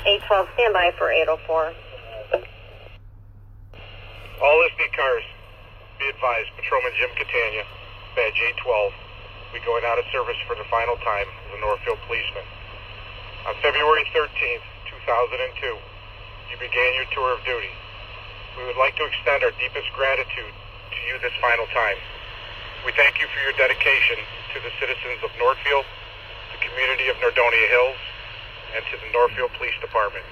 812, stand by for 804. All listening cars, be advised, Patrolman Jim Catania, badge 812, will be going out of service for the final time as a Northfield policeman. On February 13th, 2002, you began your tour of duty. We would like to extend our deepest gratitude to you this final time. We thank you for your dedication to the citizens of Northfield, the community of Nordonia Hills, and to the Northfield Police Department.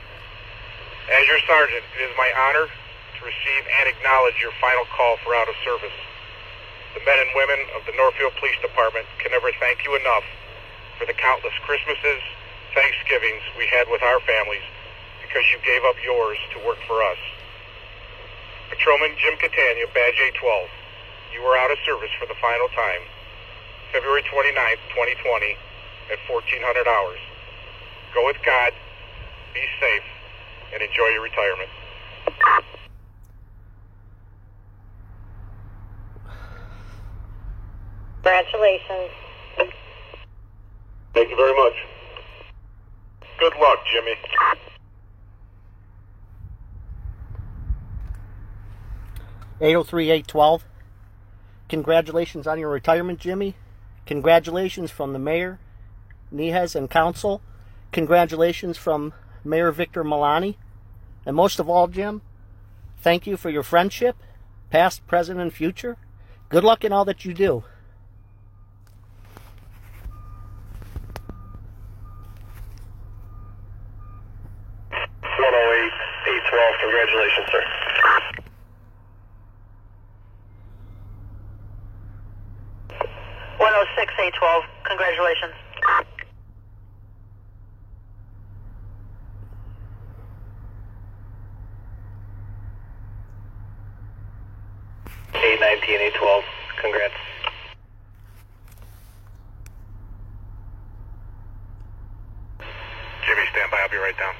As your sergeant, it is my honor to receive and acknowledge your final call for out of service. The men and women of the Northfield Police Department can never thank you enough for the countless Christmases, Thanksgivings we had with our families because you gave up yours to work for us. Patrolman Jim Catania, Badge A12, you were out of service for the final time, February 29th, 2020, at 1400 hours. Go with God, be safe, and enjoy your retirement. Congratulations. Thank you very much. Good luck, Jimmy. Eight oh three eight twelve. Congratulations on your retirement, Jimmy. Congratulations from the mayor, Nehez, and council. Congratulations from Mayor Victor Milani. And most of all, Jim, thank you for your friendship, past, present, and future. Good luck in all that you do. One oh eight eight twelve. Congratulations, sir. One oh six eight twelve. Congratulations. Eight nineteen eight twelve. Congrats. Jimmy, stand by. I'll be right down.